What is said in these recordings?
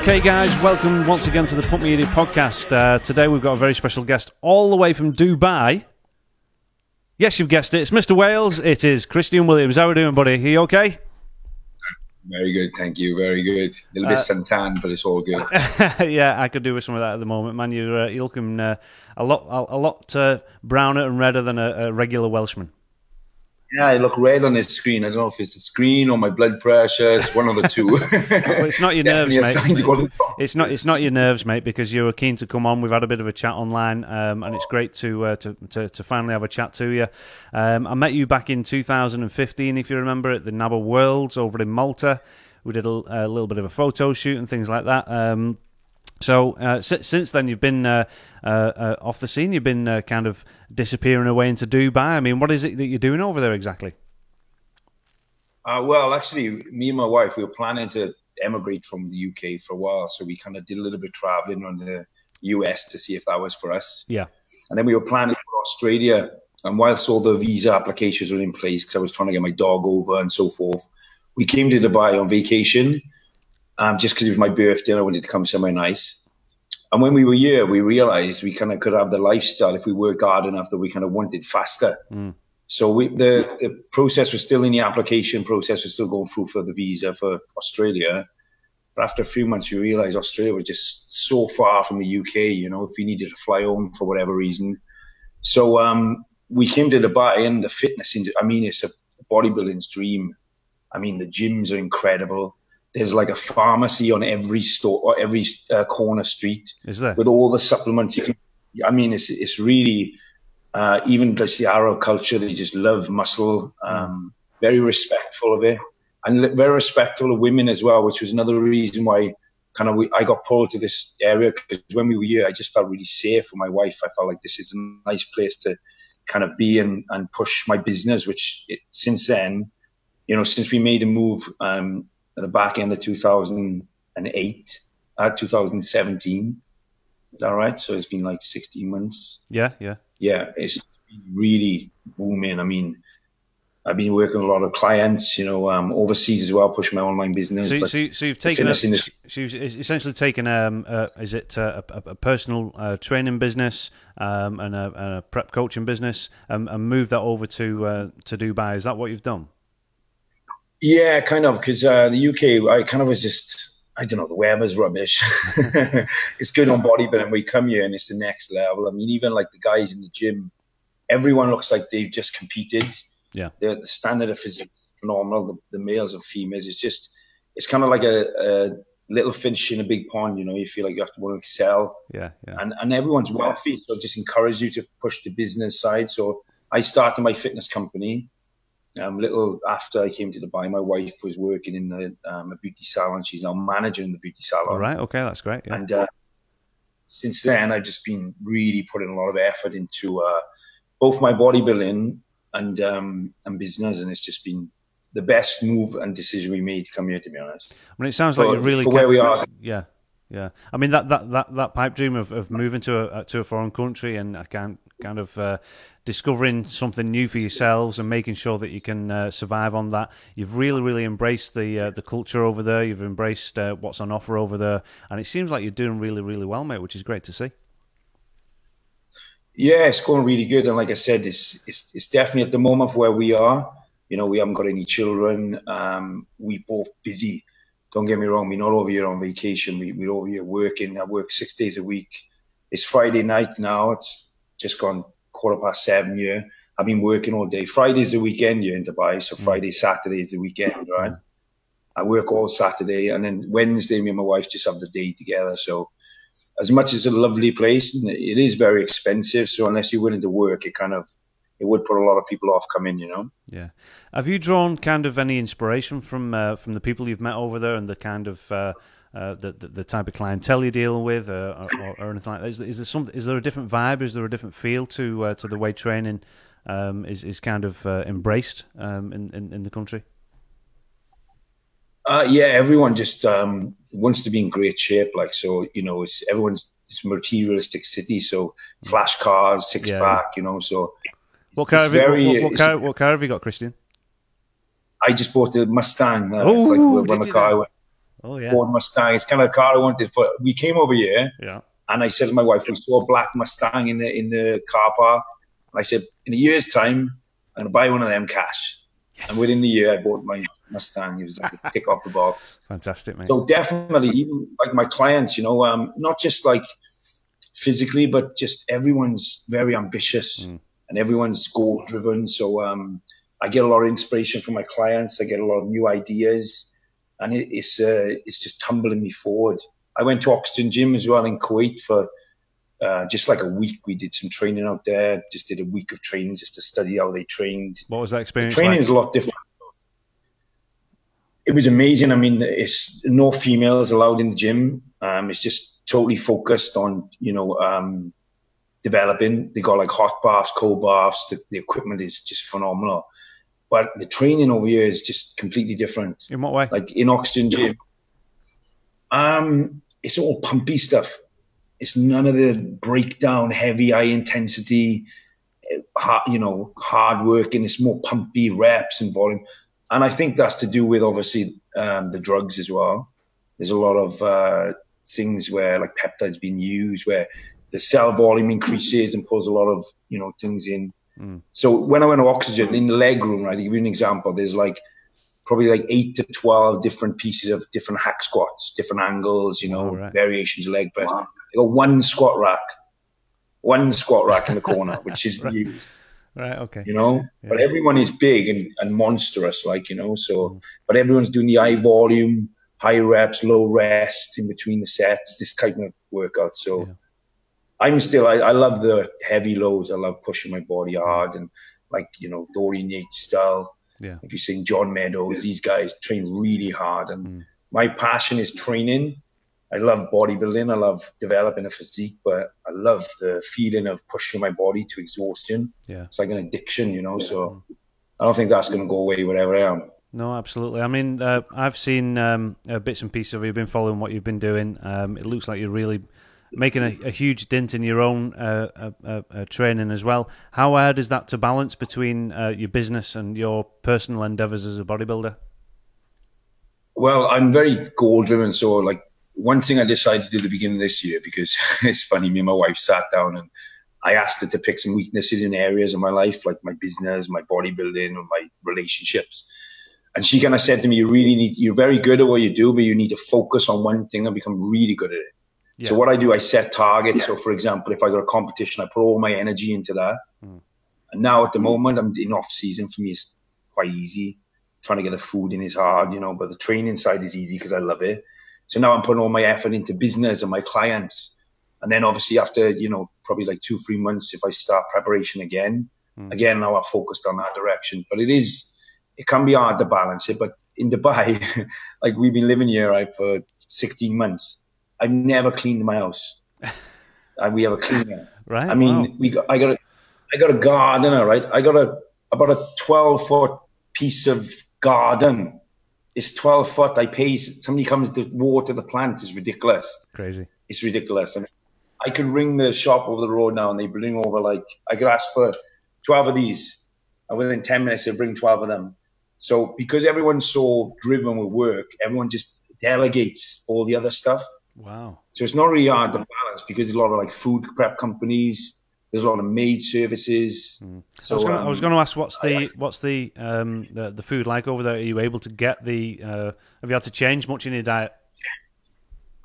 Okay, guys, welcome once again to the Pump Me Idiot podcast. Uh, today we've got a very special guest all the way from Dubai. Yes, you've guessed it. It's Mr. Wales. It is Christian Williams. How are we doing, buddy? Are you okay? Very good, thank you. Very good. A little bit suntan, but it's all good. yeah, I could do with some of that at the moment, man. You're, uh, you're looking uh, a lot, a, a lot uh, browner and redder than a, a regular Welshman. Yeah, I look red on this screen. I don't know if it's the screen or my blood pressure. It's one of the two. well, it's not your nerves, mate. to to. It's not. It's not your nerves, mate, because you were keen to come on. We've had a bit of a chat online, um, and it's great to, uh, to to to finally have a chat to you. Um, I met you back in 2015, if you remember, at the NABBA Worlds over in Malta. We did a, a little bit of a photo shoot and things like that. Um, so uh, si- since then, you've been uh, uh, uh, off the scene. You've been uh, kind of disappearing away into Dubai. I mean, what is it that you're doing over there exactly? Uh, well, actually, me and my wife, we were planning to emigrate from the UK for a while. So we kind of did a little bit of traveling on the US to see if that was for us. Yeah. And then we were planning for Australia. And whilst all the visa applications were in place, because I was trying to get my dog over and so forth, we came to Dubai on vacation um, just because it was my birthday and I wanted to come somewhere nice. And when we were here, we realized we kind of could have the lifestyle if we worked hard enough that we kind of wanted faster. Mm. So we, the, the process was still in the application process was still going through for the visa for Australia. But after a few months, we realized Australia was just so far from the UK, you know, if we needed to fly home for whatever reason. So um, we came to Dubai and the fitness, I mean, it's a bodybuilding's dream. I mean, the gyms are incredible. There's like a pharmacy on every store or every uh, corner street Is there? with all the supplements you can. I mean, it's it's really uh, even just the Arab culture. They just love muscle. Um, very respectful of it, and very respectful of women as well, which was another reason why kind of we, I got pulled to this area because when we were here, I just felt really safe for my wife. I felt like this is a nice place to kind of be and, and push my business. Which it, since then, you know, since we made a move um, at the back end of 2008, uh, 2017. Is that right? So it's been like 16 months. Yeah, yeah. Yeah, it's really booming. I mean, I've been working with a lot of clients, you know, um, overseas as well, pushing my online business. So, so, so you've taken a, industry- so you've essentially taken um, uh, is it uh, a, a, a personal uh, training business um, and, a, and a prep coaching business um, and moved that over to uh, to Dubai? Is that what you've done? Yeah, kind of, because uh, the UK, I kind of was just, I don't know, the weather's rubbish. it's good on bodybuilding. We come here and it's the next level. I mean, even like the guys in the gym, everyone looks like they've just competed. Yeah. The, the standard of physique is phenomenal. The, the males and females, it's just, it's kind of like a, a little fish in a big pond. You know, you feel like you have to want to excel, Yeah, yeah. and and everyone's wealthy, so it just encourage you to push the business side. So I started my fitness company. Um, a little after I came to Dubai, my wife was working in the, um, a beauty salon. She's now managing the beauty salon. All right. Okay, that's great. Yeah. And uh, since then, I've just been really putting a lot of effort into uh, both my bodybuilding and um, and business, and it's just been the best move and decision we made to come here. To be honest, I mean, it sounds like you're really for where we are. Yeah, yeah. I mean that that that, that pipe dream of, of moving to a to a foreign country and I can't kind of uh, discovering something new for yourselves and making sure that you can uh, survive on that. You've really really embraced the uh, the culture over there. You've embraced uh, what's on offer over there, and it seems like you're doing really really well, mate, which is great to see. Yeah, it's going really good, and like I said, it's it's, it's definitely at the moment where we are. You know, we haven't got any children. Um, we both busy. Don't get me wrong. We're not over here on vacation. We, we're over here working. I work six days a week. It's Friday night now. It's just gone quarter past seven here. I've been working all day. Friday's the weekend here in Dubai, so Friday, Saturday is the weekend, right? I work all Saturday, and then Wednesday, me and my wife just have the day together. So, as much as a lovely place, and it is very expensive. So, unless you're willing to work, it kind of it would put a lot of people off coming. You know. Yeah. Have you drawn kind of any inspiration from uh, from the people you've met over there and the kind of uh, uh, the, the the type of clientele you're dealing with, uh, or, or anything like that? Is, is there some? Is there a different vibe? Is there a different feel to uh, to the way training um, is is kind of uh, embraced um, in, in in the country? Uh, yeah, everyone just um, wants to be in great shape. Like so, you know, it's everyone's it's materialistic city. So flash cars, six Yeah. pack, you know. So What car? Have you, very- what, what, car? What car have you got, Christian? I just bought a Mustang. Uh, Oh, like did the you car I went- Oh yeah. Ford Mustang. It's kind of a car I wanted for. We came over here, Yeah. and I said to my wife, we saw a black Mustang in the in the car park. And I said, in a year's time, I'm gonna buy one of them cash. And within the year, I bought my Mustang. It was like a tick off the box. Fantastic, mate. So definitely, even like my clients, you know, um, not just like physically, but just everyone's very ambitious Mm. and everyone's goal driven. So um, I get a lot of inspiration from my clients. I get a lot of new ideas, and it, it's uh, it's just tumbling me forward. I went to Oxygen Gym as well in Kuwait for uh, just like a week. We did some training out there. Just did a week of training just to study how they trained what was that experience training like? is a lot different. It was amazing. I mean, it's no females allowed in the gym. Um, it's just totally focused on you know um, developing. They got like hot baths, cold baths. The, the equipment is just phenomenal, but the training over here is just completely different. In what way? Like in Oxygen Gym, um, it's all pumpy stuff. It's none of the breakdown, heavy, high intensity, hard, you know, hard working. It's more pumpy reps and volume, and I think that's to do with obviously um, the drugs as well. There's a lot of uh, things where like peptides being used, where the cell volume increases and pulls a lot of you know things in. Mm. So when I went to oxygen in the leg room, right, to give you an example, there's like probably like eight to twelve different pieces of different hack squats, different angles, you know, Oh, right. variations of leg press. They got one squat rack, one squat rack in the corner, which is Right. used, Right. Okay. you know. Yeah. But everyone is big and, and monstrous, like you know. So, Mm. but everyone's doing the high volume, high reps, low rest in between the sets. This kind of workout. So. Yeah. I'm still, I, I love the heavy loads. I love pushing my body hard and like, you know, Dorian Yates style. Yeah. Like you're saying, John Meadows, these guys train really hard. And Mm. my passion is training. I love bodybuilding. I love developing a physique, but I love the feeling of pushing my body to exhaustion. Yeah. It's like an addiction, you know? So I don't think that's going to go away wherever I am. No, absolutely. I mean, uh, I've seen um, uh, bits and pieces of you. Been following what you've been doing. Um, it looks like you're really making a, a huge dint in your own uh, uh, uh, uh, training as well. How hard is that to balance between uh, your business and your personal endeavors as a bodybuilder? Well, I'm very goal driven. So, like, one thing I decided to do at the beginning of this year, because it's funny, me and my wife sat down and I asked her to pick some weaknesses in areas of my life, like my business, my bodybuilding, and my relationships. And she kind of said to me, You really need, you're very good at what you do, but you need to focus on one thing and become really good at it. Yeah. So, what I do, I set targets. So, for example, if I got a competition, I put all my energy into that. Mm. And now at the moment, I'm in off season for me, it's quite easy trying to get the food in is hard, you know, but the training side is easy because I love it. So now I'm putting all my effort into business and my clients. And then obviously after, you know, probably like two, three months, if I start preparation again, Mm. again, now I'm focused on that direction. But it is, it can be hard to balance it. But in Dubai, like we've been living here right, for 16 months, I've never cleaned my house. we have a cleaner. Right. I mean, Wow. we got, I got a, I got a gardener, right? I got a about a twelve foot piece of garden. It's twelve foot. I pay somebody comes to water the plants. It's ridiculous. crazy. It's ridiculous. I mean, I could ring the shop over the road now, and they bring over like I could ask for twelve of these, and within ten minutes they bring twelve of them. So because everyone's so driven with work, everyone just delegates all the other stuff. Wow. So it's not really hard to balance because there's a lot of like food prep companies. There's a lot of maid services. So I was gonna, um, to ask what's the what's the, um, the the food like over there? Are you able to get the? Uh, have you had to change much in your diet?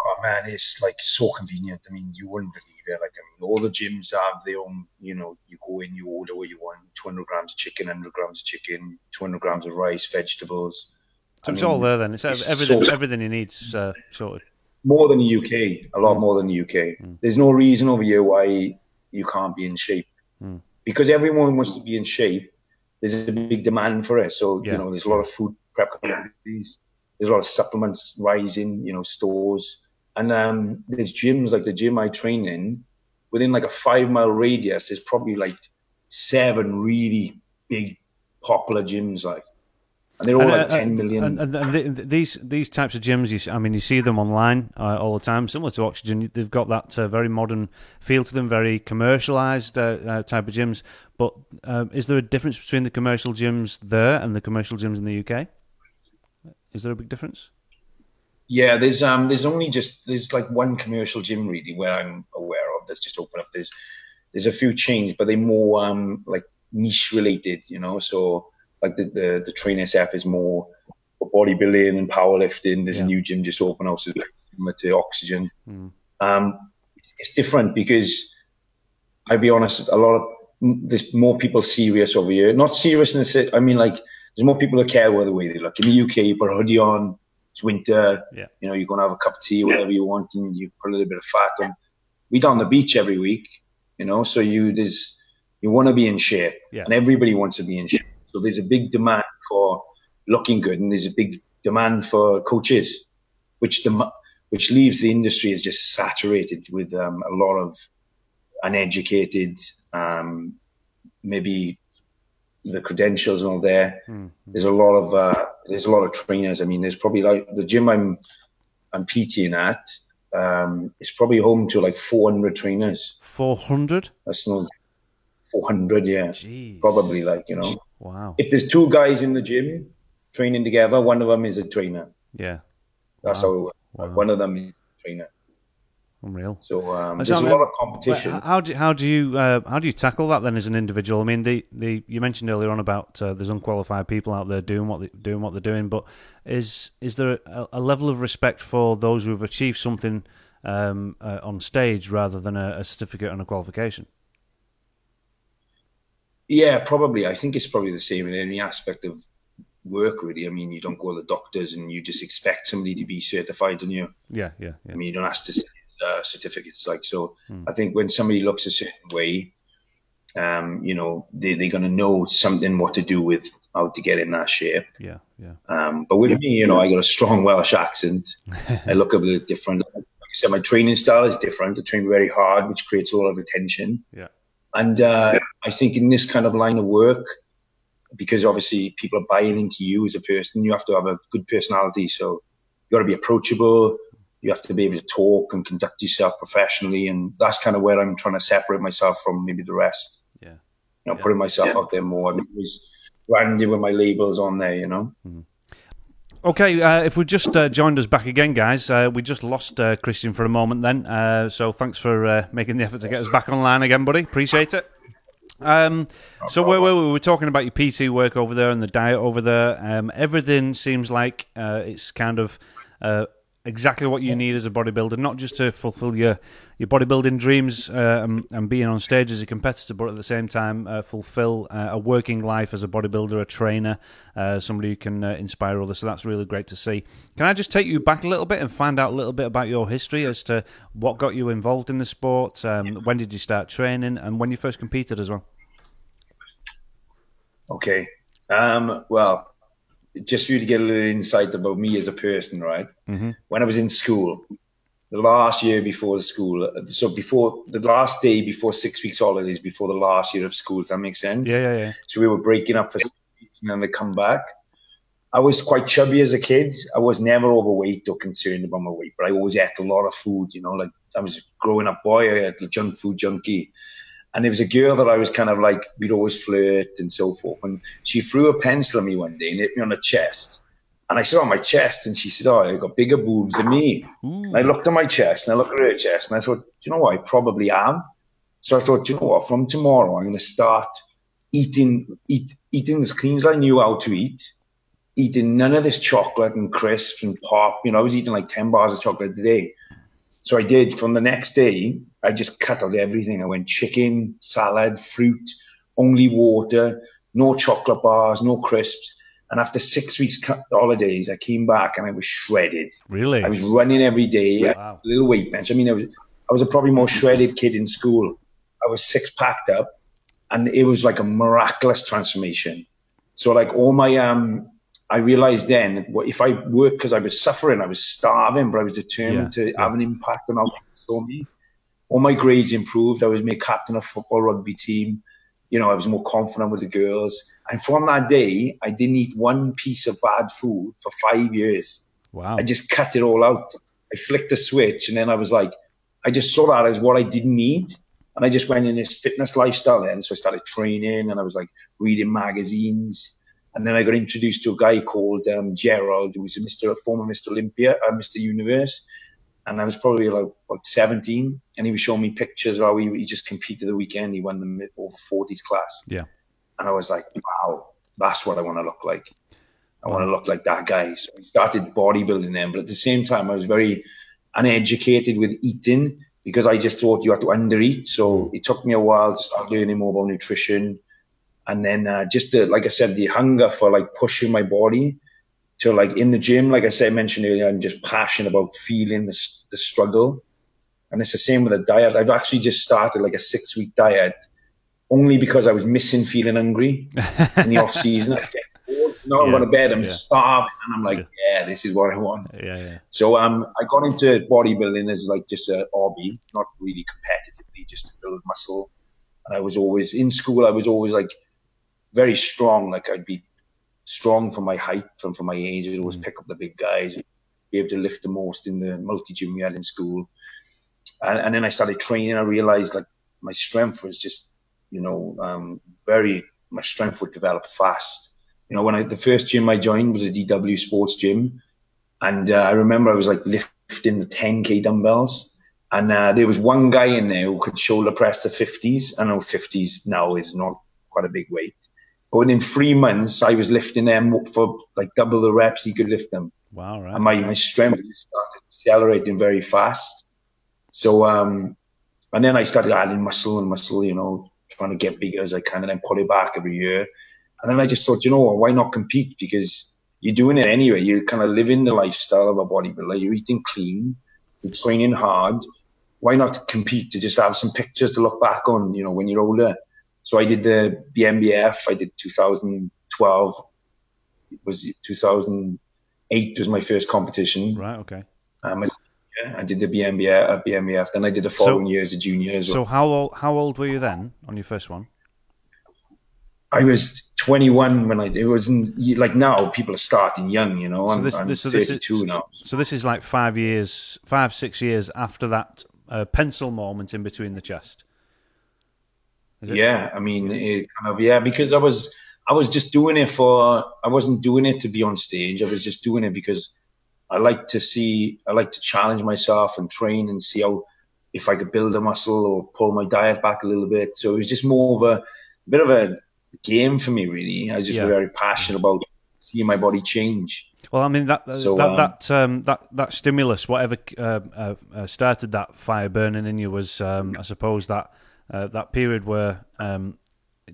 oh man, it's like so convenient. I mean, you wouldn't believe it. Like, I mean, all the gyms have their own. You know, you go in, you order what you want: 200 grams of chicken, 100 grams of chicken, 200 grams of rice, vegetables. So I it's mean, all there then. It's, it's everything so- everything you need's uh, sorted. More than the UK, a lot Mm. more than the UK. Mm. There's no reason over here why you can't be in shape. Mm. Because everyone wants to be in shape. There's a big demand for it. So, Yeah. you know, there's a lot of food prep companies. There's a lot of supplements rising, you know, stores. And um, there's gyms like the gym I train in. Within like a five mile radius, there's probably like seven really big popular gyms. Like, and they're all like uh, 10 million. And, and, and th- th- these these types of gyms, you, s- I mean, you see them online uh, all the time. Similar to Oxygen, they've got that uh, very modern feel to them, very commercialized uh, uh, type of gyms. But um, is there a difference between the commercial gyms there and the commercial gyms in the UK? Is there a big difference? Yeah, there's um there's only just there's like one commercial gym really where I'm aware of that's just opened up. There's there's a few chains, but they're more um like niche related, you know. So like the the, the Train SF is more bodybuilding and powerlifting. There's Yeah. a new gym just open up, so similar to Oxygen. Mm. Um, it's different because I'll be honest, a lot of there's more people serious over here. Not seriousness. I mean, like there's more people that care about the way they look. In the UK, you put a hoodie on. It's winter. Yeah. You know, you're gonna have a cup of tea, whatever you want, and you put a little bit of fat on. We down the beach every week. You know, so you there's you want to be in shape, Yeah. and everybody wants to be in shape. So there's a big demand for looking good, and there's a big demand for coaches, which dem- which leaves the industry as just saturated with um, a lot of uneducated, um, maybe the credentials and all there. Mm. There's a lot of uh, there's a lot of trainers. I mean, there's probably like the gym I'm I'm PTing at. Um, it's probably home to like 400 trainers. Four hundred. That's not 400, yeah, Jeez. probably like you know. Wow. If there's two guys in the gym training together, one of them is a trainer. Yeah. That's Wow. how it works. Wow. one of them is a trainer. Unreal. So um, there's so, a lot of competition. How do how do you uh, how do you tackle that then as an individual? I mean, the, the you mentioned earlier on about uh, there's unqualified people out there doing what they, doing what they're doing, but is is there a, a level of respect for those who have achieved something um, uh, on stage rather than a, a certificate and a qualification? Yeah, probably. I think it's probably the same in any aspect of work, really. I mean, you don't go to the doctors and you just expect somebody to be certified, don't you? Yeah, yeah, yeah. I mean, you don't ask to see uh, certificates. Like, so Hmm. I think when somebody looks a certain way, um, you know, they, they're going to know something what to do with how to get in that shape. Yeah, yeah. Um, but with me, you know, I got a strong Welsh accent. I look a bit different. Like I said, my training style is different. I train very hard, which creates a lot of attention. Yeah. And uh, I think in this kind of line of work, because obviously people are buying into you as a person, you have to have a good personality. So you got to be approachable. You have to be able to talk and conduct yourself professionally. And that's kind of where I'm trying to separate myself from maybe the rest. Yeah. You know, Yeah. putting myself out there more. I'm always branded with my labels on there, you know? Okay, uh, if we just uh, joined us back again, guys, uh, we just lost uh, Christian for a moment then. Uh, so thanks for uh, making the effort to get us back online again, buddy. Appreciate it. Um, so where were we? We were talking about your PT work over there and the diet over there. Um, everything seems like it's kind of exactly what you need as a bodybuilder, not just to fulfill your, your bodybuilding dreams uh, and, and being on stage as a competitor, but at the same time uh, fulfill uh, a working life as a bodybuilder, a trainer, uh, somebody who can uh, inspire others. So that's really great to see. Can I just take you back a little bit and find out a little bit about your history as to what got you involved in the sport? Um, when did you start training, and when you first competed as well? Okay. Um, well, just for you to get a little insight about me as a person, right? Mm-hmm. When I was in school, the last year before the school, so before the last day before six weeks holidays, before the last year of school, does that make sense? Yeah, yeah, yeah. So we were breaking up for six weeks and then they come back. I was quite chubby as a kid. I was never overweight or concerned about my weight, but I always ate a lot of food, you know, like I was a growing up boy, I had a junk food junkie. And there was a girl that I was kind of like, we'd always flirt and so forth. And she threw a pencil at me one day and hit me on the chest. And I said, on my chest. And she said, oh, I got bigger boobs than me. And I looked at my chest and I looked at her chest and I thought, you know what? I probably have. So I thought, you know what? From tomorrow, I'm going to start eating, eat, eating as clean as I knew how to eat, eating none of this chocolate and crisps and pop. You know, I was eating like 10 bars of chocolate a day. So I did from the next day, I just cut out everything. I went chicken, salad, fruit, only water, no chocolate bars, no crisps. And after six weeks holidays, I came back and I was shredded. Really? I was running every day, Wow. a little weight bench. I mean, I was, I was a probably more shredded kid in school. I was six packed up, and it was like a miraculous transformation. So, like all my um, I realized then what- if I worked because I was suffering, I was starving, but I was determined Yeah, to yeah. have an impact on how people saw me. All my grades improved. I was made captain of football rugby team. You know, I was more confident with the girls. And from that day, I didn't eat one piece of bad food for five years. wow. I just cut it all out. I flicked the switch, and then I was like, I just saw that as what I didn't need, and I just went in this fitness lifestyle. Then, so I started training, and I was like reading magazines, And then I got introduced to a guy called um, Gerald, who was a Mr. former Mr. Olympia, uh, Mr. Universe. And I was probably like about 17, and he was showing me pictures of how he, he just competed the weekend. He won the over 40s class. Yeah. And I was like, wow, that's what I want to look like. I want to look like that guy. So I started bodybuilding then, but at the same time, I was very uneducated with eating because I just thought you had to undereat. So it took me a while to start learning more about nutrition. And then uh, just the, like I said, the hunger for like pushing my body to like in the gym, like I said, I mentioned earlier, I'm just passionate about feeling the, the struggle. And it's the same with the diet. I've actually just started like a six week diet only because I was missing feeling hungry in the off season. No, yeah, I'm going to bed. I'm yeah. starving, and I'm like, yeah. yeah. this is what I want. Yeah, yeah. So um, I got into bodybuilding as like just a hobby, not really competitively, just to build muscle. And I was always in school. I was always like very strong. Like I'd be strong for my height, from for my age. I'd always mm. pick up the big guys, be able to lift the most in the multi gym we had in school. And, and then I started training. I realized like my strength was just, you know, um, very. My strength would develop fast you know, when I the first gym I joined was a DW Sports Gym, and uh, I remember I was like lifting the 10k dumbbells, and uh, there was one guy in there who could shoulder press the 50s. I know 50s now is not quite a big weight, but within three months I was lifting them for like double the reps he could lift them. Wow! Right. And my my strength started accelerating very fast. So um, and then I started adding muscle and muscle, you know, trying to get bigger as I can, and then pull it back every year. And then I just thought, you know what, why not compete? Because you're doing it anyway. You're kind of living the lifestyle of a bodybuilder. You're eating clean, you're training hard. Why not compete to just have some pictures to look back on, you know, when you're older? So I did the BNBF. I did 2012. It was 2008 was my first competition. Right. Okay. Um, yeah, I did the BNBF, uh, BNBF. Then I did the following so, year as a junior as well. So how old, how old were you then on your first one? I was 21 when I it wasn't like now people are starting young you know I'm, so this, I'm this, so 32 is, now so this is like five years five six years after that uh, pencil moment in between the chest yeah I mean it kind of yeah because I was I was just doing it for I wasn't doing it to be on stage I was just doing it because I like to see I like to challenge myself and train and see how if I could build a muscle or pull my diet back a little bit so it was just more of a, a bit of a game for me. Really, I was just yeah. very passionate about seeing my body change. Well, I mean that so, that um, that, um, that that stimulus, whatever uh, uh, uh, started that fire burning in you, was um, I suppose that uh, that period where um,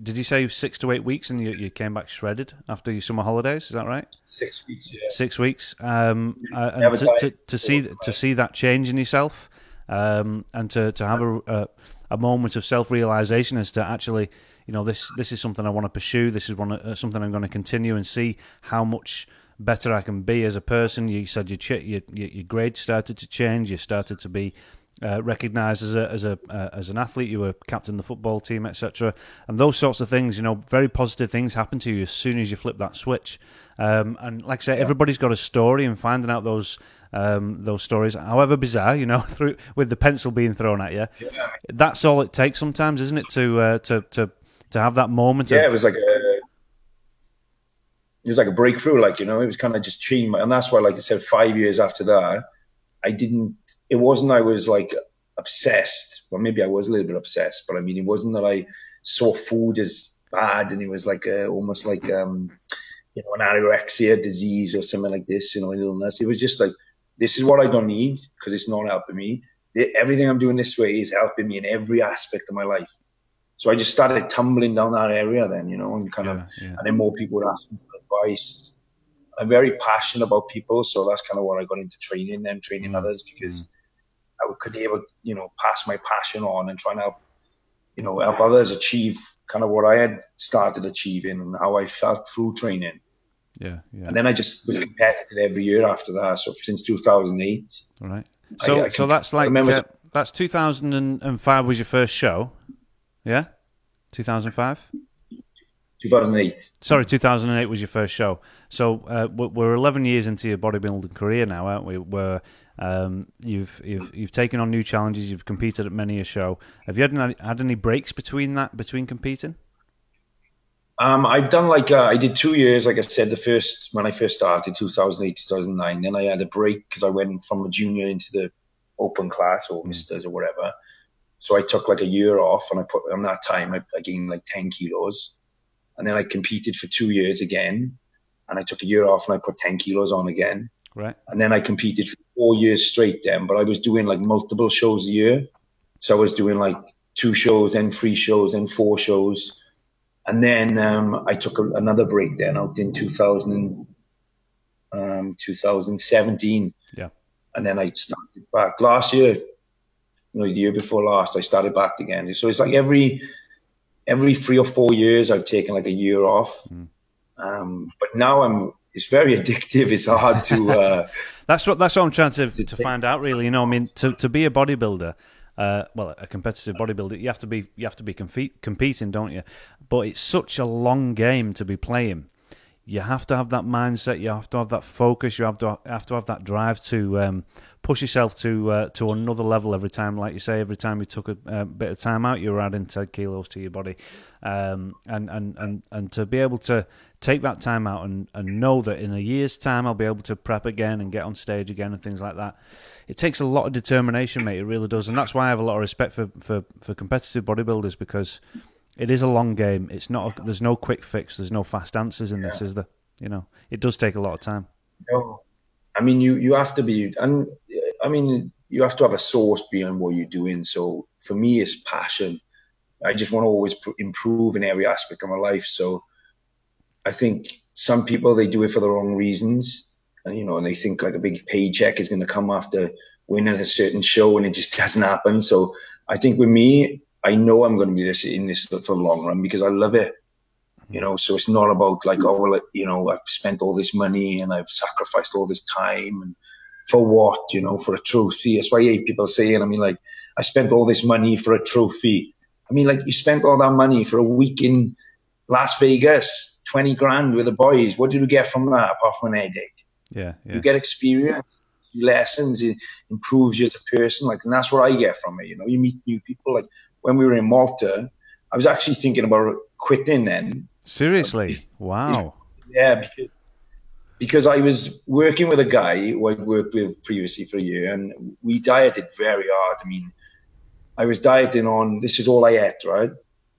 did you say six to eight weeks, and you, you came back shredded after your summer holidays? Is that right? Six weeks. Yeah. Six weeks. Um, uh, and to, to, to, see to see that change in yourself, um, and to to have a, a, a moment of self realization as to actually you know this this is something I want to pursue. This is one uh, something I'm going to continue and see how much better I can be as a person. You said your ch- your, your grade started to change. You started to be uh, recognised as a as a uh, as an athlete. You were captain of the football team, etc. And those sorts of things, you know, very positive things happen to you as soon as you flip that switch. Um, and like I say, yeah. everybody's got a story, and finding out those um, those stories, however bizarre, you know, through with the pencil being thrown at you, yeah. that's all it takes sometimes, isn't it, to uh, to to to have that moment. Yeah, of... it was like a it was like a breakthrough. Like you know, it was kind of just changing, and that's why, like I said, five years after that, I didn't. It wasn't I was like obsessed. Well, maybe I was a little bit obsessed, but I mean, it wasn't that I saw food as bad, and it was like a, almost like um, you know an anorexia disease or something like this, you know, an illness. It was just like this is what I don't need because it's not helping me. Everything I'm doing this way is helping me in every aspect of my life. So I just started tumbling down that area then, you know, and kind yeah, of, yeah. and then more people would ask me for advice. I'm very passionate about people, so that's kind of what I got into training and training mm. others because mm. I could be able, you know, pass my passion on and try and help, you know, help others achieve kind of what I had started achieving and how I felt through training. Yeah, yeah. And then I just was competitive every year after that. So since 2008. All right. So, I, I so that's like uh, that's 2005 was your first show. Yeah, 2005. 2008. Sorry, 2008 was your first show. So uh, we're 11 years into your bodybuilding career now, aren't we? Where um, you've you've you've taken on new challenges, you've competed at many a show. Have you had any, had any breaks between that between competing? Um, I've done like uh, I did two years, like I said, the first when I first started, 2008, 2009. Then I had a break because I went from a junior into the open class or misters or whatever. So I took like a year off, and I put on that time I, I gained like 10 kilos, and then I competed for two years again, and I took a year off and I put 10 kilos on again. Right. And then I competed for four years straight then, but I was doing like multiple shows a year. So I was doing like two shows, then three shows, then four shows. And then um, I took a, another break then out in 2000, um, 2017. Yeah. And then I started back last year, you know, the year before last, I started back again. So it's like every every three or four years, I've taken like a year off. Mm. Um, but now I'm it's very addictive. It's hard to. Uh, that's what that's what I'm trying to to find out. Really, you know, I mean, to to be a bodybuilder, uh, well, a competitive bodybuilder, you have to be you have to be compete, competing, don't you? But it's such a long game to be playing. You have to have that mindset. You have to have that focus. You have to have to have that drive to um, push yourself to uh, to another level every time. Like you say, every time you took a, a bit of time out, you were adding ten kilos to your body, um, and, and and and to be able to take that time out and, and know that in a year's time I'll be able to prep again and get on stage again and things like that. It takes a lot of determination, mate. It really does, and that's why I have a lot of respect for for, for competitive bodybuilders because it is a long game. It's not. A, there's no quick fix. There's no fast answers in yeah. this, is there? You know, it does take a lot of time. No, I mean you you have to be, and I mean you have to have a source behind what you're doing. So for me, it's passion. I just want to always improve in every aspect of my life. So I think some people they do it for the wrong reasons, and you know, and they think like a big paycheck is going to come after winning a certain show, and it just doesn't happen. So I think with me, I know I'm going to be this in this for the long run because I love it. You know, so it's not about like, oh, well, you know, I've spent all this money and I've sacrificed all this time and for what, you know, for a trophy. That's why people saying, I mean, like, I spent all this money for a trophy. I mean, like, you spent all that money for a week in Las Vegas 20 grand with the boys. What did you get from that apart from an headache? Yeah, yeah. You get experience, lessons, it improves you as a person. Like, and that's what I get from it. You know, you meet new people. Like when we were in Malta, I was actually thinking about quitting then. Seriously? Um, wow. Yeah, because because I was working with a guy who I'd worked with previously for a year, and we dieted very hard. I mean, I was dieting on this is all I ate, right?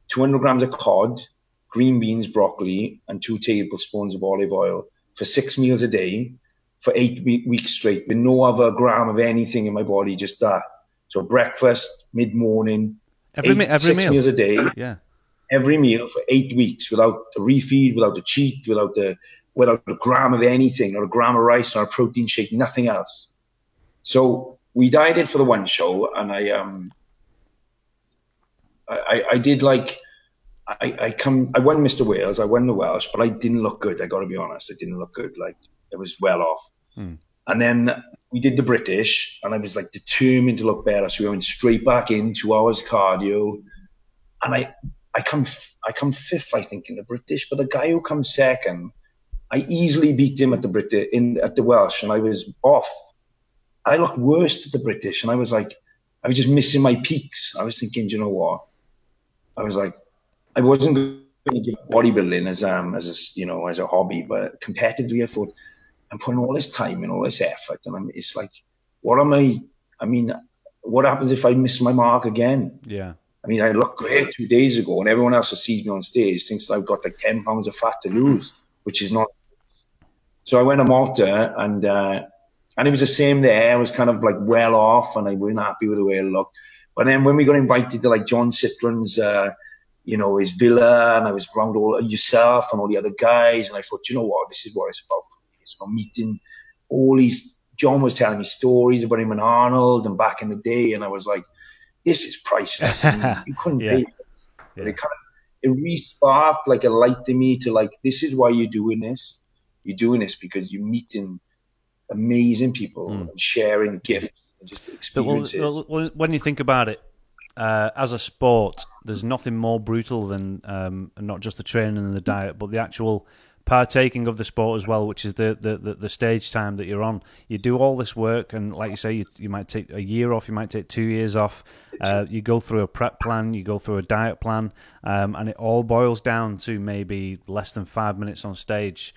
200 grams of cod, green beans, broccoli, and two tablespoons of olive oil for six meals a day for eight weeks straight with no other gram of anything in my body, just that. So breakfast, mid morning, every, eight, every six meal. meals a day. Yeah. Every meal for eight weeks without a refeed, without a cheat, without the without a gram of anything, or a gram of rice, or a protein shake, nothing else. So we dieted for the one show, and I um I, I did like I, I come, I won Mr. Wales, I won the Welsh, but I didn't look good. I got to be honest, I didn't look good. Like it was well off. Hmm. And then we did the British, and I was like determined to look better. So we went straight back in two hours cardio, and I, I come, I come fifth, I think, in the British. But the guy who comes second, I easily beat him at the British in at the Welsh, and I was off. I looked worse at the British, and I was like, I was just missing my peaks. I was thinking, you know what? I was like, I wasn't going to give bodybuilding as um as a you know as a hobby, but competitively, I thought I'm putting all this time and all this effort, and I'm, it's like, what am I? I mean, what happens if I miss my mark again? Yeah. I mean, I looked great two days ago, and everyone else who sees me on stage thinks that I've got like ten pounds of fat to lose, which is not. So I went to Malta, and uh, and it was the same there. I was kind of like well off, and I wasn't happy with the way I looked. But then when we got invited to like John Citron's uh, you know, his villa, and I was around all yourself and all the other guys, and I thought, you know what, this is what it's about. It's about meeting all these. John was telling me stories about him and Arnold and back in the day, and I was like, this is priceless. you couldn't yeah. pay. But yeah. it kind of it re-sparked like a light to me to like, this is why you're doing this. You're doing this because you're meeting amazing people mm. and sharing gifts and just experiences. Well, when you think about it, uh, as a sport, there's nothing more brutal than um, not just the training and the diet, but the actual partaking of the sport as well, which is the, the, the, the, stage time that you're on. You do all this work, and like you say, you, you might take a year off, you might take two years off. Uh, you go through a prep plan, you go through a diet plan, um, and it all boils down to maybe less than five minutes on stage.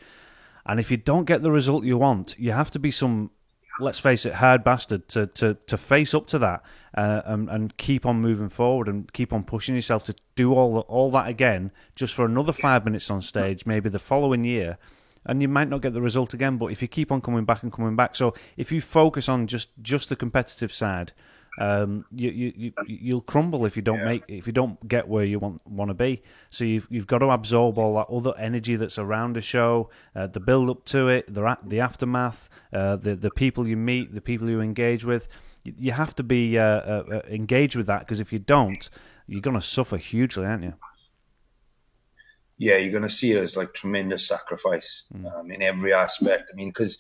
And if you don't get the result you want, you have to be some let's face it, hard bastard to to, to face up to that uh, and, and keep on moving forward and keep on pushing yourself to do all all that again just for another five minutes on stage, maybe the following year. And you might not get the result again, but if you keep on coming back and coming back, so if you focus on just just the competitive side, um, you, you, you will crumble if you don't yeah. make if you don't get where you want want to be. So you've you've got to absorb all that other energy that's around a show, uh, the build up to it, the the aftermath, uh, the the people you meet, the people you engage with. You, you have to be uh, uh, uh engaged with that because if you don't, you're going to suffer hugely, aren't you? Yeah, you're going to see it as like tremendous sacrifice mm. um, in every aspect. I mean, because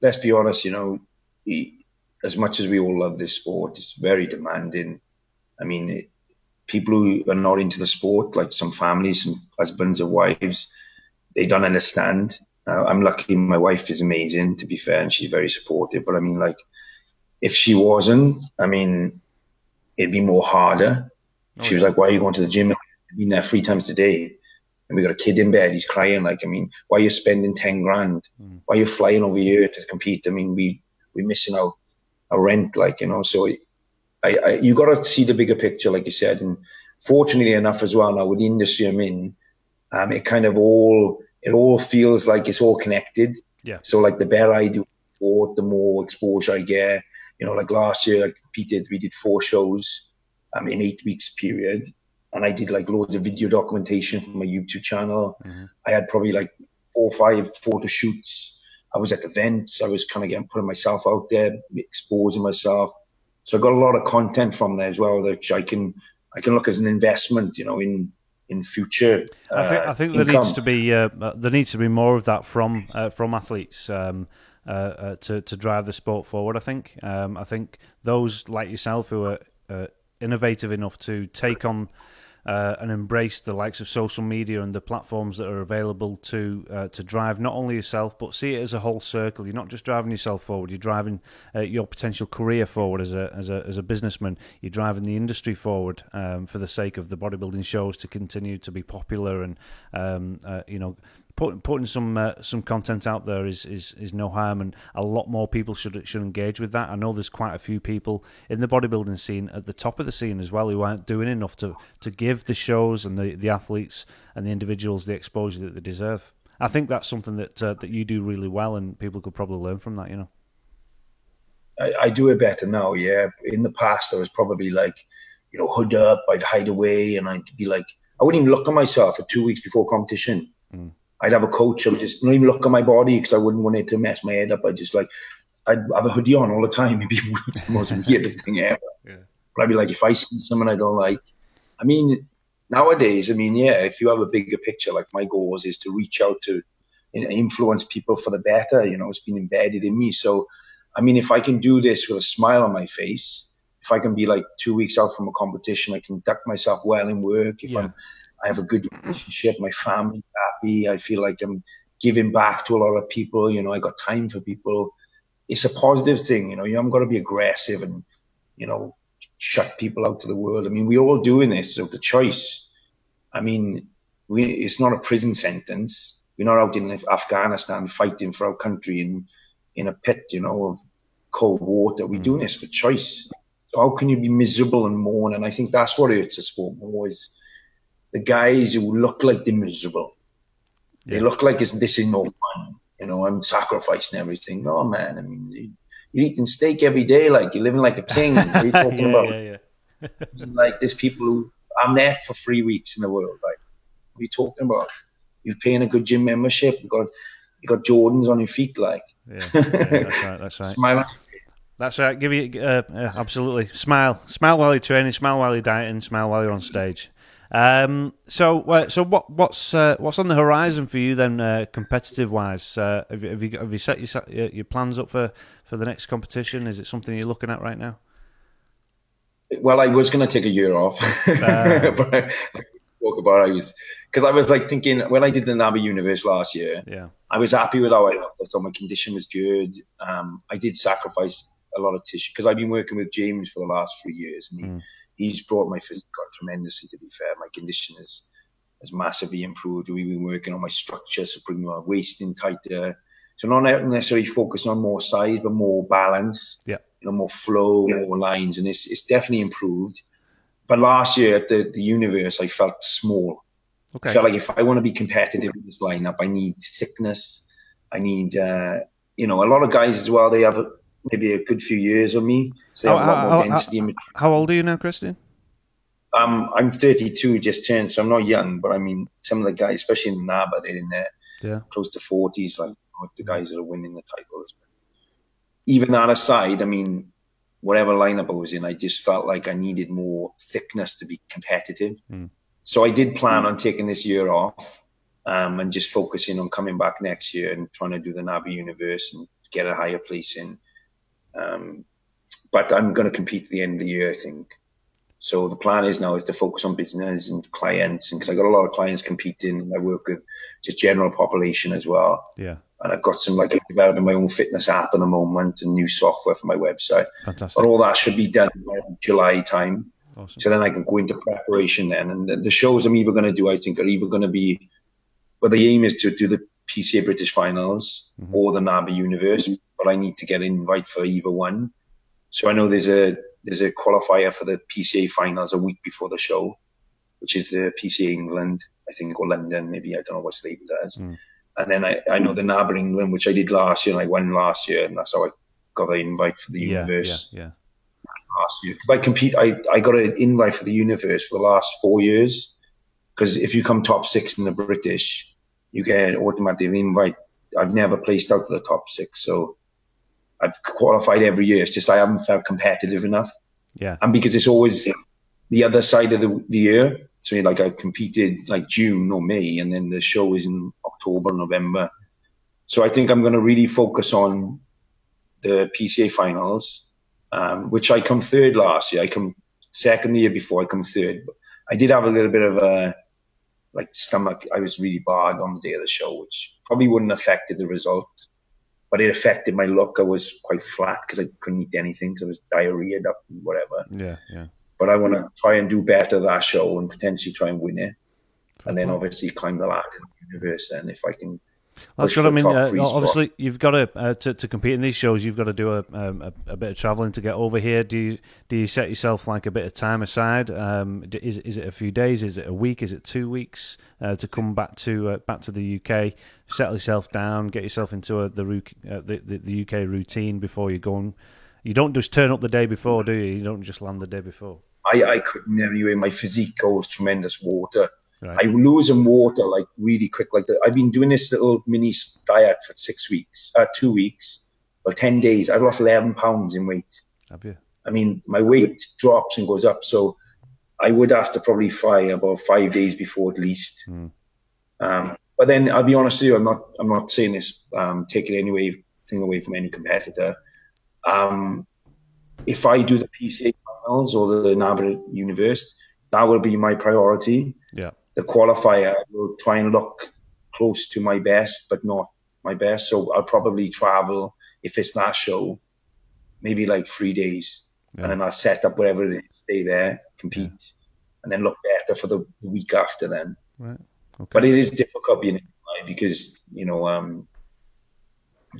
let's be honest, you know. He, as much as we all love this sport, it's very demanding. I mean, it, people who are not into the sport, like some families, some husbands or wives, they don't understand. Uh, I'm lucky my wife is amazing, to be fair, and she's very supportive. But I mean, like, if she wasn't, I mean, it'd be more harder. Oh, she was like, "Why are you going to the gym?" I've been there three times a day, and we got a kid in bed. He's crying. Like, I mean, why are you spending ten grand? Mm. Why are you flying over here to compete? I mean, we we're missing out a rent, like you know. So I, I you got to see the bigger picture, like you said. And fortunately enough, as well, now with the industry I'm in, um, it kind of all it all feels like it's all connected. Yeah. So like the better I do sport, the more exposure I get. You know, like last year I competed, we did four shows um, in eight weeks period. And I did like loads of video documentation for my YouTube channel. Mm-hmm. I had probably like four or five photo shoots I was at events. I was kind of getting putting myself out there, exposing myself. So I got a lot of content from there as well, which I can I can look as an investment, you know, in in future. Uh, I think, I think there needs to be uh, uh, there needs to be more of that from uh, from athletes. Um, uh, uh, to to drive the sport forward, I think. Um, I think those like yourself who are innovative enough to take on uh, and embrace the likes of social media and the platforms that are available to uh, to drive not only yourself but see it as a whole circle. You're not just driving yourself forward; you're driving uh, your potential career forward as a as a as a businessman. You're driving the industry forward um, for the sake of the bodybuilding shows to continue to be popular and um, uh, you know put, putting some uh, some content out there is, is is no harm, and a lot more people should should engage with that. I know there's quite a few people in the bodybuilding scene at the top of the scene as well who aren't doing enough to to give the shows and the, the athletes and the individuals the exposure that they deserve. I think that's something that uh, that you do really well, and people could probably learn from that. You know, I, I do it better now. Yeah, in the past I was probably like, you know, hood up, I'd hide away, and I'd be like, I wouldn't even look at myself for two weeks before competition. Mm. I'd have a coach. I would just not even look at my body because I wouldn't want it to mess my head up. I'd just like I'd have a hoodie on all the time. It'd be the most weirdest thing ever. Yeah. But I'd be like, if I see someone I don't like, I mean, nowadays, I mean, yeah, if you have a bigger picture, like my goal was is to reach out to you know, influence people for the better. You know, it's been embedded in me. So, I mean, if I can do this with a smile on my face, if I can be like two weeks out from a competition, I conduct myself well in work. If yeah. I'm I have a good relationship. My family happy. I feel like I'm giving back to a lot of people. You know, I got time for people. It's a positive thing. You know, you haven't got to be aggressive and, you know, shut people out to the world. I mean, we're all doing this. So the choice, I mean, we, it's not a prison sentence. We're not out in Afghanistan fighting for our country in, in a pit, you know, of cold water. We're mm. doing this for choice. So how can you be miserable and mourn? And I think that's what hurts the sport more is the guys who look like they're miserable. Yeah. They look like it's, this is no fun. You know, I'm sacrificing everything. No, man. I mean, you're eating steak every day, like you're living like a king. What are you talking yeah, about? Yeah, yeah. like there's people who I'm there for three weeks in the world. Like, what are you talking about? You're paying a good gym membership. You got you got Jordans on your feet, like. Yeah, that's right. That's right. Smile. That's right. Give you uh, uh, absolutely smile, smile while you're training, smile while you're dieting, smile while you're on stage. Um, so, uh, so what, what's uh, what's on the horizon for you then, uh, competitive wise? Uh, have, you, have you have you set your, your plans up for, for the next competition? Is it something you're looking at right now? Well, I was going to take a year off, uh. but spoke about. I was because I was like thinking when I did the NABBA Universe last year. Yeah, I was happy with how I looked. I thought my condition was good. Um, I did sacrifice a lot of tissue because I've been working with James for the last three years, and he, mm. He's brought my physique on tremendously. To be fair, my condition is has massively improved. We've been working on my structure, so bringing my waist in tighter. So not necessarily focusing on more size, but more balance. Yeah, you know, more flow, yeah. more lines, and it's it's definitely improved. But last year at the the universe, I felt small. Okay. I felt like if I want to be competitive in this lineup, I need thickness. I need, uh, you know, a lot of guys as well. They have maybe a good few years on me. So how, a lot more how, density. How, how old are you now, Christian? Um, I'm 32, just turned, so I'm not young. But I mean, some of the guys, especially in NABBA, they're in there yeah. close to 40s, like the guys that are winning the titles. Even that aside, I mean, whatever lineup I was in, I just felt like I needed more thickness to be competitive. Mm. So I did plan on taking this year off um, and just focusing on coming back next year and trying to do the NABBA Universe and get a higher place in. Um, but I'm going to compete at the end of the year, I think. So the plan is now is to focus on business and clients, and because I got a lot of clients competing, and I work with just general population as well. Yeah, and I've got some like developing my own fitness app at the moment and new software for my website. Fantastic. But all that should be done by July time. Awesome. So then I can go into preparation then, and the, the shows I'm either going to do, I think, are either going to be, well, the aim is to do the PCA British Finals mm-hmm. or the NABBA Universe, but I need to get an invite for either one. So I know there's a there's a qualifier for the PCA finals a week before the show, which is the PCA England, I think, or London, maybe I don't know what's labeled as. Mm. And then I, I know the NABBA England, which I did last year, and I won last year, and that's how I got the invite for the yeah, universe. Yeah, yeah. Last year, I compete. I, I got an invite for the universe for the last four years. Because if you come top six in the British, you get an automatic invite. I've never placed out to the top six, so I've qualified every year. It's just I haven't felt competitive enough. Yeah. And because it's always the other side of the, the year. So like I competed like June or May, and then the show is in October, November. So I think I'm going to really focus on the PCA finals, um, which I come third last year. I come second the year before. I come third. But I did have a little bit of a like stomach. I was really bad on the day of the show, which probably wouldn't affected the result but it affected my look. I was quite flat because I couldn't eat anything because I was diarrheaed up and whatever. Yeah, yeah. But I want to try and do better that show and potentially try and win it, and then obviously climb the ladder in the universe. And if I can that's what I mean. Uh, obviously, spot. you've got to, uh, to, to compete in these shows. You've got to do a, um, a, a bit of travelling to get over here. Do you do you set yourself like a bit of time aside? Um, is is it a few days? Is it a week? Is it two weeks uh, to come back to uh, back to the UK? Settle yourself down, get yourself into a, the, uh, the, the the UK routine before you go. On. You don't just turn up the day before, do you? You don't just land the day before. I, I couldn't anyway. My physique goes tremendous water. Right. I lose in water like really quick. Like the, I've been doing this little mini diet for six weeks, uh, two weeks, well, ten days. I've lost eleven pounds in weight. Have you? I mean, my weight drops and goes up, so I would have to probably fly about five days before at least. Mm. Um, but then I'll be honest with you, I'm not. I'm not saying this um, taking any thing away from any competitor. Um, if I do the PCA finals or the NABBA Universe, that will be my priority. Yeah the qualifier, I will try and look close to my best, but not my best. So I'll probably travel if it's that show, maybe like three days, yeah. and then I'll set up wherever it is, stay there, compete, yeah. and then look better for the, the week after then. Right. Okay. But it is difficult being because you know um,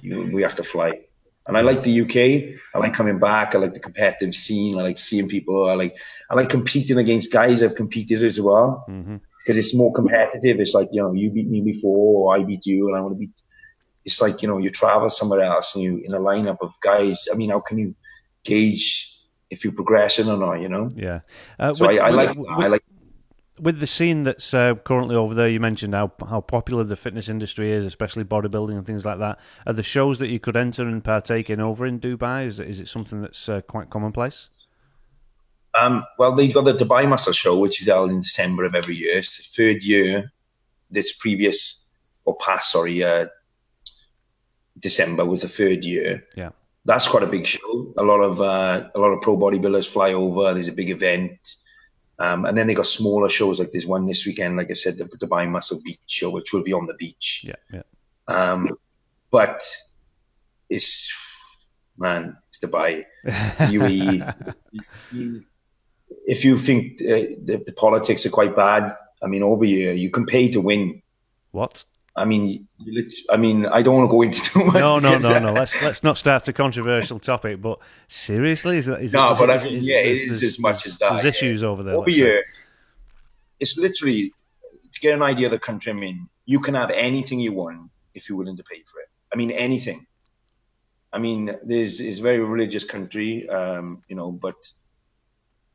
you, we have to fly. And I like the UK. I like coming back. I like the competitive scene. I like seeing people. I like I like competing against guys I've competed as well. Mm-hmm because it's more competitive. It's like, you know, you beat me before or I beat you and I want to beat. It's like, you know, you travel somewhere else and you in a lineup of guys. I mean, how can you gauge if you're progressing or not, you know? Yeah. Uh, so with, I, I, like, with, I like. With the scene that's uh, currently over there, you mentioned how how popular the fitness industry is, especially bodybuilding and things like that. Are the shows that you could enter and partake in over in Dubai? Is is it something that's uh, quite commonplace? Um, well, they've got the Dubai Muscle Show, which is held in December of every year. It's the third year. This previous or past, sorry, uh, December was the third year. Yeah, that's quite a big show. A lot of uh, a lot of pro bodybuilders fly over. There's a big event. Um, and then they got smaller shows like there's one this weekend, like I said, the Dubai Muscle Beach show, which will be on the beach. Yeah, yeah. Um, but it's man, it's Dubai, UAE. If you think uh, the, the, politics are quite bad, I mean, over here you can pay to win. What? I mean, I mean, I don't want to go into too much. No, no, no, no. Let's let's not start a controversial topic. But seriously, is that is no? But I mean, is, yeah, it is as much as that. There's issues over there. Over here, it's literally to get an idea of the country. I mean, you can have anything you want if you're willing to pay for it. I mean, anything. I mean, there's it's a very religious country, um, you know, but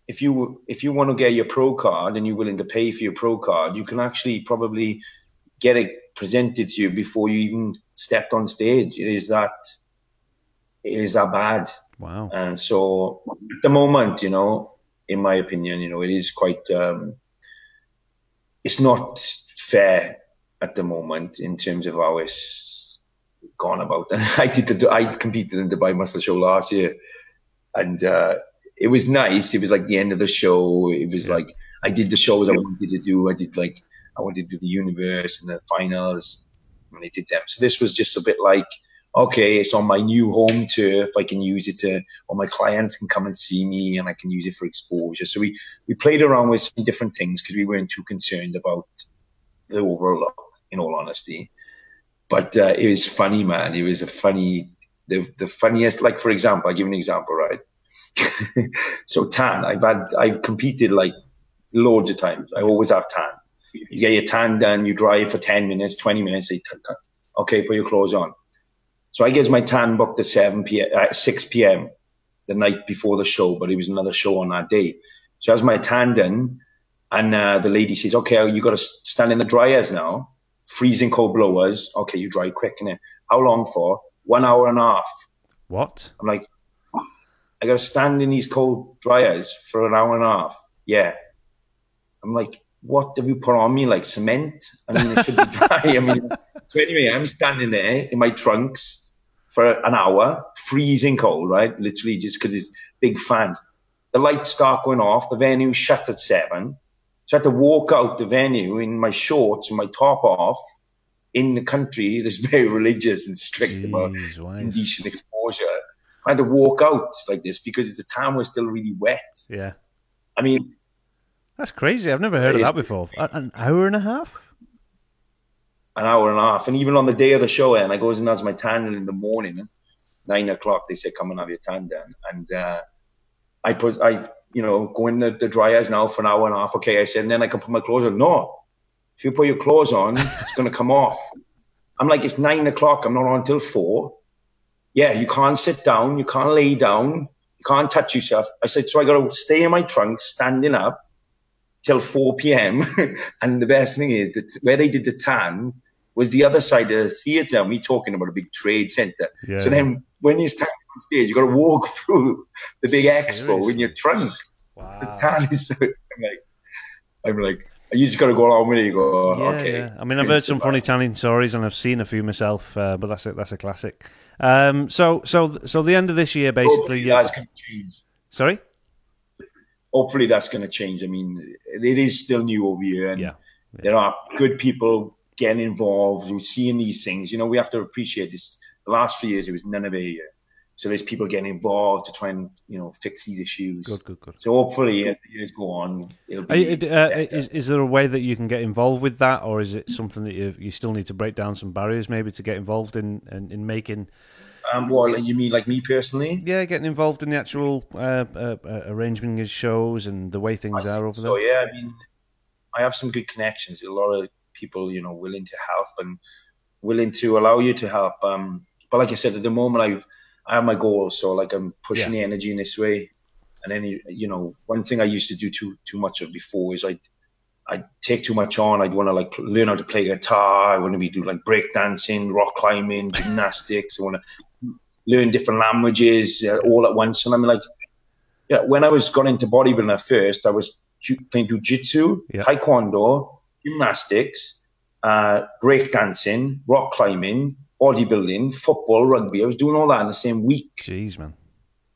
if you if you want to get your pro card and you're willing to pay for your pro card, you can actually probably get it presented to you before you even stepped on stage. It is that it is that bad. Wow. And so at the moment, you know, in my opinion, you know, it is quite um it's not fair at the moment in terms of how it's gone about. And I did the I competed in the Dubai Muscle Show last year and uh it was nice. It was like the end of the show. It was yeah. like I did the shows I wanted to do. I did like I wanted to do the universe and the finals, and I did them. So this was just a bit like, okay, it's on my new home turf. I can use it to, or my clients can come and see me, and I can use it for exposure. So we we played around with some different things because we weren't too concerned about the overall look. In all honesty, but uh, it was funny, man. It was a funny, the the funniest. Like for example, I give an example, right? so tan, I've had, I've competed like loads of times. I always have tan. You get your tan done, you drive for 10 minutes, 20 minutes, say, okay, put your clothes on. So I get my tan booked at 7 p.m., at 6 p.m. the night before the show, but it was another show on that day. So I was my tan done, and uh, the lady says, okay, you got to stand in the dryers now, freezing cold blowers. Okay, you dry quick. And how long for? One hour and a half. What? I'm like, I got to stand in these cold dryers for an hour and a half. Yeah. I'm like, what have you put on me? Like cement? I mean, it should be dry. I mean, so anyway, I'm standing there in my trunks for an hour, freezing cold, right? Literally just because it's big fans. The lights start going off. The venue shut at seven. So I had to walk out the venue in my shorts and my top off in the country that's very religious and strict Jeez, about indecent exposure. I had to walk out like this because the town was still really wet. Yeah. I mean, that's crazy. I've never heard of that before. An hour and a half? An hour and a half. And even on the day of the show, and I goes and has my tan in the morning, nine o'clock, they say, come and have your tan done. And uh, I put, I, you know, go in the, the dryers now for an hour and a half. Okay, I said, and then I can put my clothes on. No, if you put your clothes on, it's going to come off. I'm like, it's nine o'clock. I'm not on until four yeah, you can't sit down, you can't lay down, you can't touch yourself. I said, so I got to stay in my trunk, standing up till 4 p.m. and the best thing is that where they did the tan was the other side of the theatre. And we talking about a big trade centre. Yeah. So then when you stand on stage, you got to walk through the big Seriously? expo in your trunk. Wow. The tan is so, I'm like, I'm like, you just got to go along with it. You go, yeah, okay. Yeah. I mean, I've heard some funny tanning stories, and I've seen a few myself, uh, but that's a, that's a classic. Um, so, so, so the end of this year, basically, yeah. That's going to change. Sorry. Hopefully, that's going to change. I mean, it is still new over here, and yeah. Yeah. there are good people getting involved. We're seeing these things. You know, we have to appreciate this. The last few years, it was none of it here. So there's people getting involved to try and you know fix these issues. Good, good, good. So hopefully, as the years go on, it'll be. You, uh, is, is there a way that you can get involved with that, or is it something that you you still need to break down some barriers, maybe to get involved in in, in making? Um, well, you mean like me personally? Yeah, getting involved in the actual uh, uh, uh arranging of shows and the way things are over there. So yeah, I mean, I have some good connections. A lot of people, you know, willing to help and willing to allow you to help. Um, but like I said, at the moment, I've I have my goals, so like I'm pushing yeah. the energy in this way. And then you know, one thing I used to do too too much of before is I I take too much on. I'd want to like learn how to play guitar. I want to be do like break dancing, rock climbing, gymnastics. I want to learn different languages uh, all at once. And I'm like, yeah. When I was got into bodybuilding at first, I was playing jujitsu, yeah. taekwondo, gymnastics, uh, break dancing, rock climbing, bodybuilding, football, rugby. I was doing all that in the same week. Jeez, man.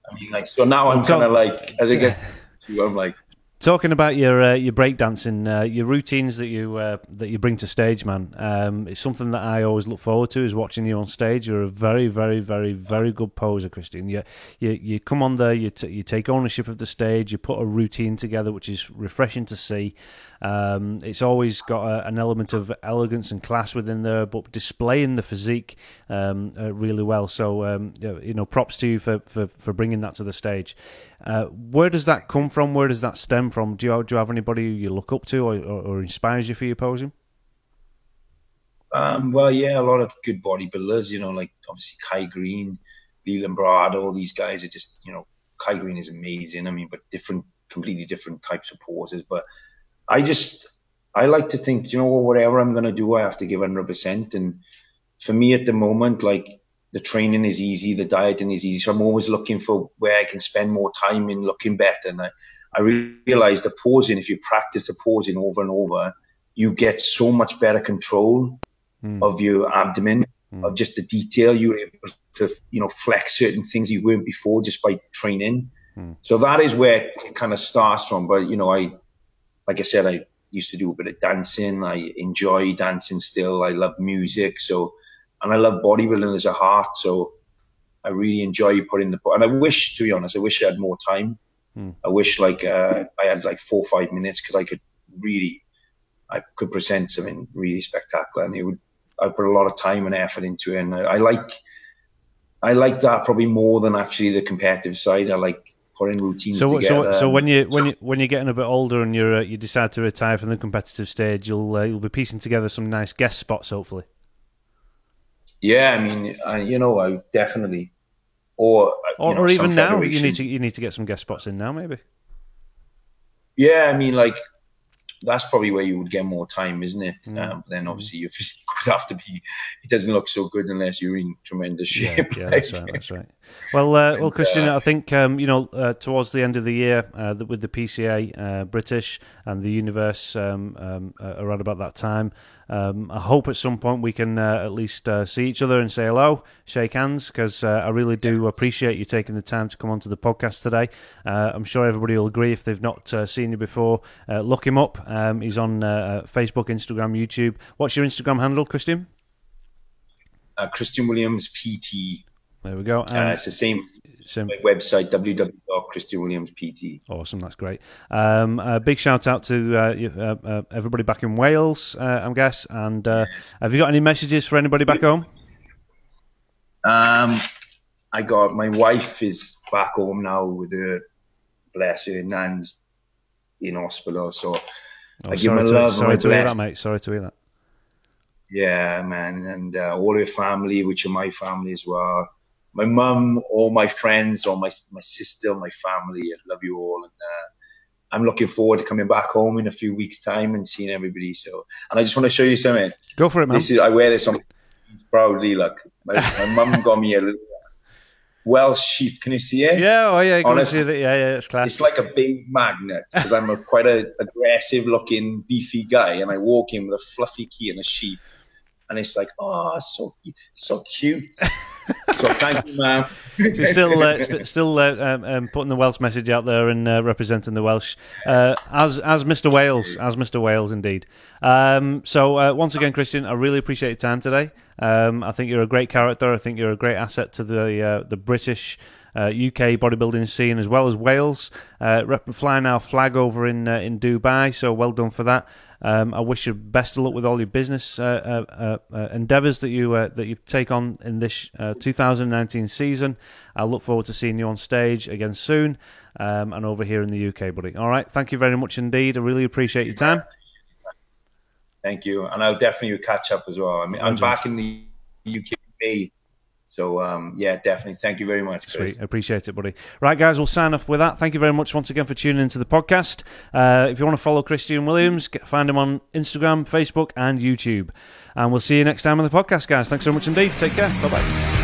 I mean, like, so now I'm kind of like, as I get, I'm like, Talking about your uh, your breakdancing, uh, your routines that you uh, that you bring to stage, man. Um, it's something that I always look forward to is watching you on stage. You're a very, very, very, very good poser, Christian. You you, you come on there, you t- you take ownership of the stage, you put a routine together, which is refreshing to see. Um, it's always got a, an element of elegance and class within there, but displaying the physique um, uh, really well. So um, you know, props to you for, for, for bringing that to the stage. Uh, where does that come from? Where does that stem from? Do you do you have anybody you look up to or, or, or inspires you for your posing? Um, well, yeah, a lot of good bodybuilders. You know, like obviously Kai Greene, Lee Labrada, all these guys are just you know Kai Greene is amazing. I mean, but different, completely different types of poses. But I just I like to think, you know, whatever I'm going to do, I have to give 100. percent And for me at the moment, like the training is easy, the dieting is easy. So I'm always looking for where I can spend more time in looking better. And I, I realize the posing, if you practice the posing over and over, you get so much better control mm. of your abdomen, mm. of just the detail. You're able to, you know, flex certain things you weren't before just by training. Mm. So that is where it kind of starts from. But, you know, I, like I said, I used to do a bit of dancing. I enjoy dancing still. I love music. So, and I love bodybuilding as a heart. So I really enjoy putting the, and I wish, to be honest, I wish I had more time. Hmm. I wish like, uh, I had like four or five minutes because I could really, I could present something really spectacular and it would, I put a lot of time and effort into it. And I, I like, I like that probably more than actually the competitive side. I like putting routines so, together. So, so when you when you when you're getting a bit older and you're uh, you decide to retire from the competitive stage, you'll uh, you'll be piecing together some nice guest spots, hopefully. Yeah, I mean, uh, you know, I definitely, or uh, or, know, or even now, you need to you need to get some guest spots in now, maybe. Yeah, I mean, like that's probably where you would get more time, isn't it? Mm. Um, then obviously your physique would have to be. It doesn't look so good unless you're in tremendous shape. Yeah, yeah that's right. That's right. Well, uh, well, Christian, uh, I think um, you know uh, towards the end of the year uh, with the PCA uh, British and the Universe um, um, uh, around about that time. Um, I hope at some point we can uh, at least uh, see each other and say hello, shake hands, because uh, I really do appreciate you taking the time to come onto the podcast today. Uh, I'm sure everybody will agree if they've not uh, seen you before. Uh, look him up. Um, he's on Facebook, Instagram, YouTube. What's your Instagram handle, Christian? Christian Williams PT. There we go. Um, it's the same Sim- website www.christianwilliamspt. Awesome, that's great. Um, a big shout out to uh, uh, uh, everybody back in Wales, uh, I guess. And uh, yes. have you got any messages for anybody back home? Um, I got my wife is back home now with her, bless her, nan's in hospital. So oh, I give my love. Sorry to hear that, mate. Sorry to hear that. Yeah, man, and uh, all her family, which are my family as well my mum, all my friends, all my my sister, my family. I love you all, and uh, I'm looking forward to coming back home in a few weeks' time and seeing everybody. So, and I just want to show you something. Go for it, man. This is, I wear this on proudly. Look, my, my mum got me a little Welsh sheep. Can you see it? Yeah, oh yeah, Honestly, see that. Yeah, yeah, it's class. It's like a big magnet because I'm a quite a aggressive looking, beefy guy, and I walk in with a fluffy key and a sheep and it's like, oh, so so cute. so thank you, man. so still, uh, st- still uh, um, um, putting the Welsh message out there and uh, representing the Welsh uh, as as Mr. Wales, as Mr. Wales, indeed. Um, so uh, once again, Christian, I really appreciate your time today. Um, I think you're a great character. I think you're a great asset to the uh, the British. UK bodybuilding scene as well as Wales, uh, flying our flag over in in Dubai. So well done for that. Um, I wish you best of luck with all your business uh, uh, uh, endeavours that you that you take on in this 2019 season. I look forward to seeing you on stage again soon um, and over here in the UK, buddy. All right, thank you very much indeed. I really appreciate your time. Thank you, and I'll definitely catch up as well. I mean, I'm back in the UK May so um, yeah, definitely. Thank you very much. Chris. Sweet, appreciate it, buddy. Right, guys, we'll sign off with that. Thank you very much once again for tuning into the podcast. Uh, if you want to follow Christian Williams, get, find him on Instagram, Facebook, and YouTube. And we'll see you next time on the podcast, guys. Thanks so much indeed. Take care. Bye bye.